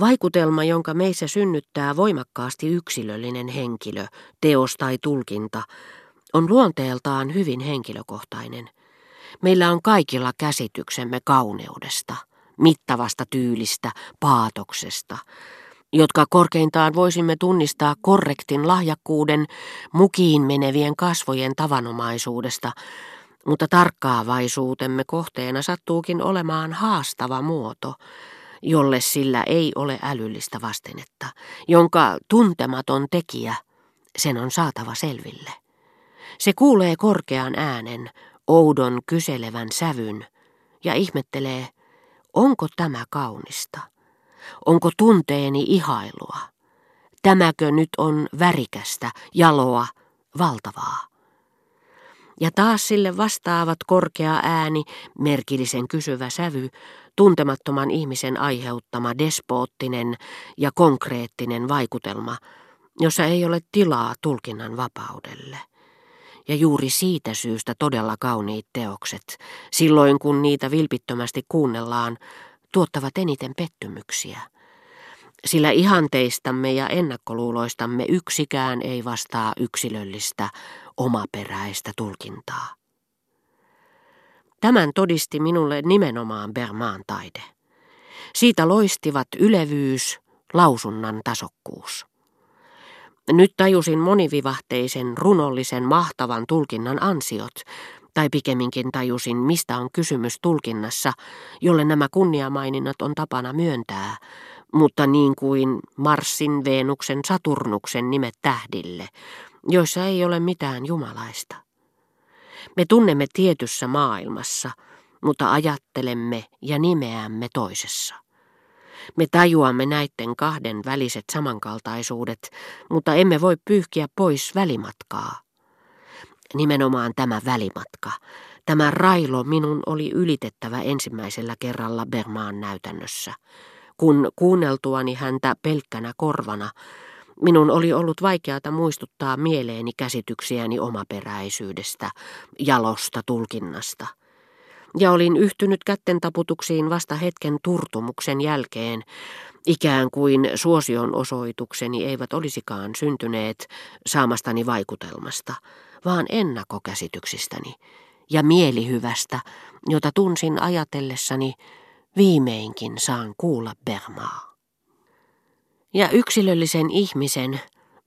Vaikutelma, jonka meissä synnyttää voimakkaasti yksilöllinen henkilö, teos tai tulkinta, on luonteeltaan hyvin henkilökohtainen. Meillä on kaikilla käsityksemme kauneudesta, mittavasta tyylistä, paatoksesta, jotka korkeintaan voisimme tunnistaa korrektin lahjakkuuden mukiin menevien kasvojen tavanomaisuudesta, mutta tarkkaavaisuutemme kohteena sattuukin olemaan haastava muoto, jolle sillä ei ole älyllistä vastennetta, jonka tuntematon tekijä sen on saatava selville. Se kuulee korkean äänen, oudon kyselevän sävyn ja ihmettelee, onko tämä kaunista, onko tunteeni ihailua, tämäkö nyt on värikästä, jaloa, valtavaa. Ja taas sille vastaavat korkea ääni, merkillisen kysyvä sävy, tuntemattoman ihmisen aiheuttama despoottinen ja konkreettinen vaikutelma, jossa ei ole tilaa tulkinnan vapaudelle. Ja juuri siitä syystä todella kauniit teokset, silloin kun niitä vilpittömästi kuunnellaan, tuottavat eniten pettymyksiä. Sillä ihanteistamme ja ennakkoluuloistamme yksikään ei vastaa yksilöllistä, omaperäistä tulkintaa. Tämän todisti minulle nimenomaan Bermaan taide. Siitä loistivat ylevyys, lausunnan tasokkuus. Nyt tajusin monivivahteisen, runollisen, mahtavan tulkinnan ansiot, tai pikemminkin tajusin, mistä on kysymys tulkinnassa, jolle nämä kunniamaininnat on tapana myöntää, mutta niin kuin Marsin, Veenuksen, Saturnuksen nimet tähdille, joissa ei ole mitään jumalaista. Me tunnemme tietyssä maailmassa, mutta ajattelemme ja nimeämme toisessa. Me tajuamme näiden kahden väliset samankaltaisuudet, mutta emme voi pyyhkiä pois välimatkaa. Nimenomaan tämä välimatka, tämä railo minun oli ylitettävä ensimmäisellä kerralla Bermaan näytännössä. Kun kuunneltuani häntä pelkkänä korvana, Minun oli ollut vaikeata muistuttaa mieleeni käsityksiäni omaperäisyydestä, jalosta tulkinnasta. Ja olin yhtynyt kätten taputuksiin vasta hetken turtumuksen jälkeen, ikään kuin suosion osoitukseni eivät olisikaan syntyneet saamastani vaikutelmasta, vaan ennakkokäsityksistäni ja mielihyvästä, jota tunsin ajatellessani, viimeinkin saan kuulla Bermaa. Ja yksilöllisen ihmisen,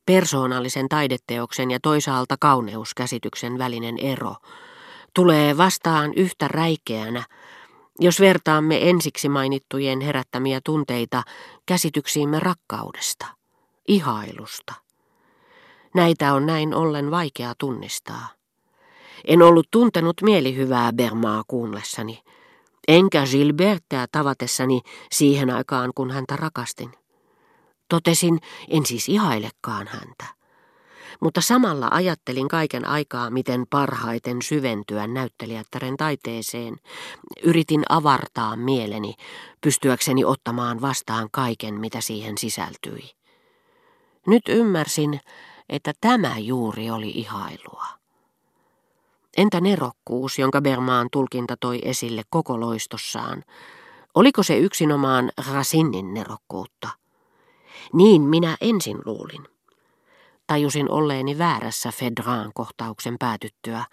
persoonallisen taideteoksen ja toisaalta kauneuskäsityksen välinen ero tulee vastaan yhtä räikeänä, jos vertaamme ensiksi mainittujen herättämiä tunteita käsityksiimme rakkaudesta, ihailusta. Näitä on näin ollen vaikea tunnistaa. En ollut tuntenut mielihyvää Bermaa kuunnellessani, enkä Gilbertää tavatessani siihen aikaan, kun häntä rakastin. Totesin, en siis ihailekaan häntä. Mutta samalla ajattelin kaiken aikaa, miten parhaiten syventyä näyttelijättären taiteeseen. Yritin avartaa mieleni, pystyäkseni ottamaan vastaan kaiken, mitä siihen sisältyi. Nyt ymmärsin, että tämä juuri oli ihailua. Entä nerokkuus, jonka Bermaan tulkinta toi esille koko loistossaan? Oliko se yksinomaan Rasinin nerokkuutta? Niin minä ensin luulin. Tajusin olleeni väärässä Fedraan kohtauksen päätyttyä.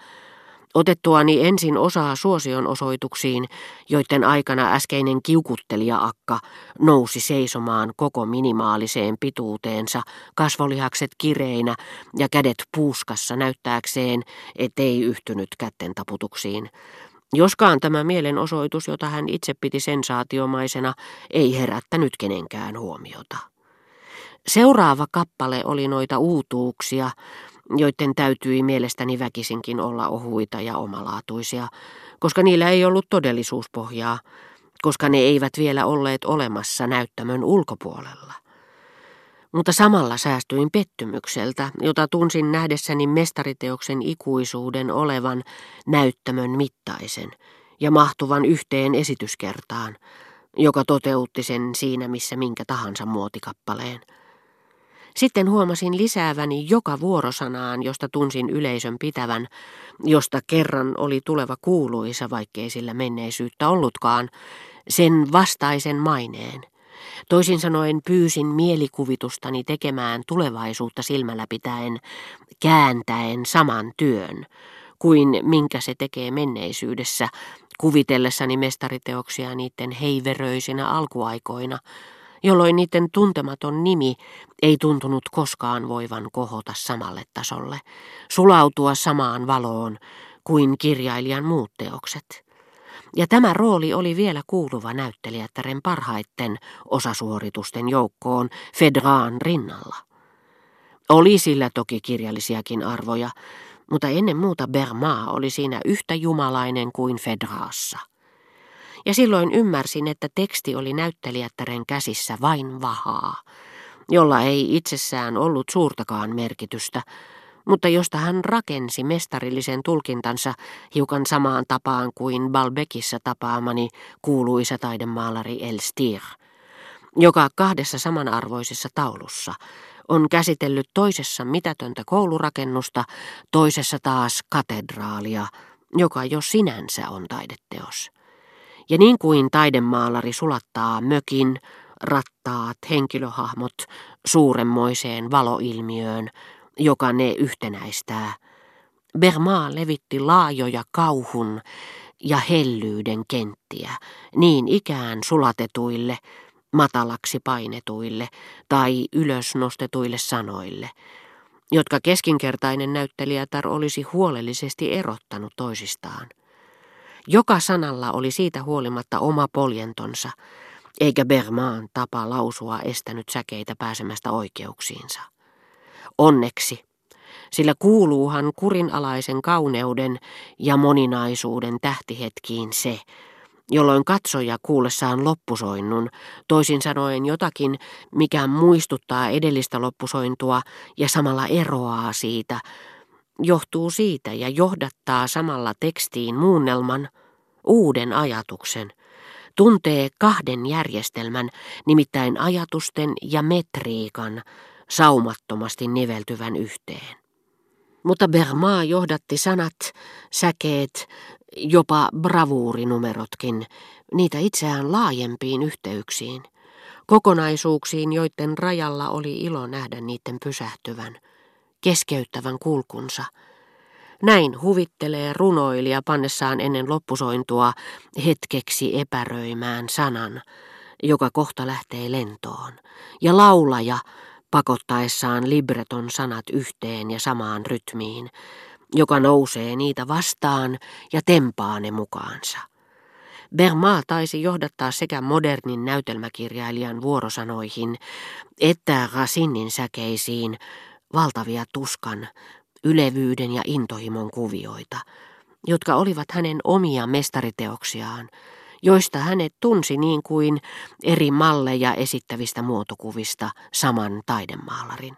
Otettuani ensin osaa suosion osoituksiin, joiden aikana äskeinen kiukuttelija-akka nousi seisomaan koko minimaaliseen pituuteensa, kasvolihakset kireinä ja kädet puuskassa näyttääkseen, ettei yhtynyt kätten taputuksiin. Joskaan tämä mielenosoitus, jota hän itse piti sensaatiomaisena, ei herättänyt kenenkään huomiota. Seuraava kappale oli noita uutuuksia, joiden täytyi mielestäni väkisinkin olla ohuita ja omalaatuisia, koska niillä ei ollut todellisuuspohjaa, koska ne eivät vielä olleet olemassa näyttämön ulkopuolella. Mutta samalla säästyin pettymykseltä, jota tunsin nähdessäni mestariteoksen ikuisuuden olevan näyttämön mittaisen ja mahtuvan yhteen esityskertaan, joka toteutti sen siinä missä minkä tahansa muotikappaleen. Sitten huomasin lisääväni joka vuorosanaan, josta tunsin yleisön pitävän, josta kerran oli tuleva kuuluisa, vaikkei sillä menneisyyttä ollutkaan, sen vastaisen maineen, Toisin sanoen pyysin mielikuvitustani tekemään tulevaisuutta silmällä pitäen, kääntäen saman työn, kuin minkä se tekee menneisyydessä, kuvitellessani mestariteoksia niiden heiveröisinä alkuaikoina, jolloin niiden tuntematon nimi ei tuntunut koskaan voivan kohota samalle tasolle, sulautua samaan valoon kuin kirjailijan muut teokset. Ja tämä rooli oli vielä kuuluva näyttelijättären parhaitten osasuoritusten joukkoon Fedraan rinnalla. Oli sillä toki kirjallisiakin arvoja, mutta ennen muuta Bermaa oli siinä yhtä jumalainen kuin Fedraassa. Ja silloin ymmärsin, että teksti oli näyttelijättären käsissä vain vahaa, jolla ei itsessään ollut suurtakaan merkitystä, mutta josta hän rakensi mestarillisen tulkintansa hiukan samaan tapaan kuin Balbekissa tapaamani kuuluisa taidemaalari Elstir, joka kahdessa samanarvoisessa taulussa on käsitellyt toisessa mitätöntä koulurakennusta, toisessa taas katedraalia, joka jo sinänsä on taideteos. Ja niin kuin taidemaalari sulattaa mökin, rattaat, henkilöhahmot suuremmoiseen valoilmiöön, joka ne yhtenäistää. Bermaa levitti laajoja kauhun ja hellyyden kenttiä, niin ikään sulatetuille, matalaksi painetuille tai ylösnostetuille sanoille, jotka keskinkertainen näyttelijätar olisi huolellisesti erottanut toisistaan. Joka sanalla oli siitä huolimatta oma poljentonsa, eikä Bermaan tapa lausua estänyt säkeitä pääsemästä oikeuksiinsa. Onneksi, sillä kuuluuhan kurinalaisen kauneuden ja moninaisuuden tähtihetkiin se, jolloin katsoja kuullessaan loppusoinnun, toisin sanoen jotakin, mikä muistuttaa edellistä loppusointua ja samalla eroaa siitä, johtuu siitä ja johdattaa samalla tekstiin muunnelman, uuden ajatuksen, tuntee kahden järjestelmän, nimittäin ajatusten ja metriikan, saumattomasti niveltyvän yhteen. Mutta Bermaa johdatti sanat, säkeet, jopa bravuurinumerotkin, niitä itseään laajempiin yhteyksiin, kokonaisuuksiin, joiden rajalla oli ilo nähdä niiden pysähtyvän, keskeyttävän kulkunsa. Näin huvittelee runoilija pannessaan ennen loppusointua hetkeksi epäröimään sanan, joka kohta lähtee lentoon, ja laulaja pakottaessaan libreton sanat yhteen ja samaan rytmiin, joka nousee niitä vastaan ja tempaa ne mukaansa. Berma taisi johdattaa sekä modernin näytelmäkirjailijan vuorosanoihin että Racinin säkeisiin valtavia tuskan, ylevyyden ja intohimon kuvioita, jotka olivat hänen omia mestariteoksiaan, joista hänet tunsi niin kuin eri malleja esittävistä muotokuvista saman taidemaalarin.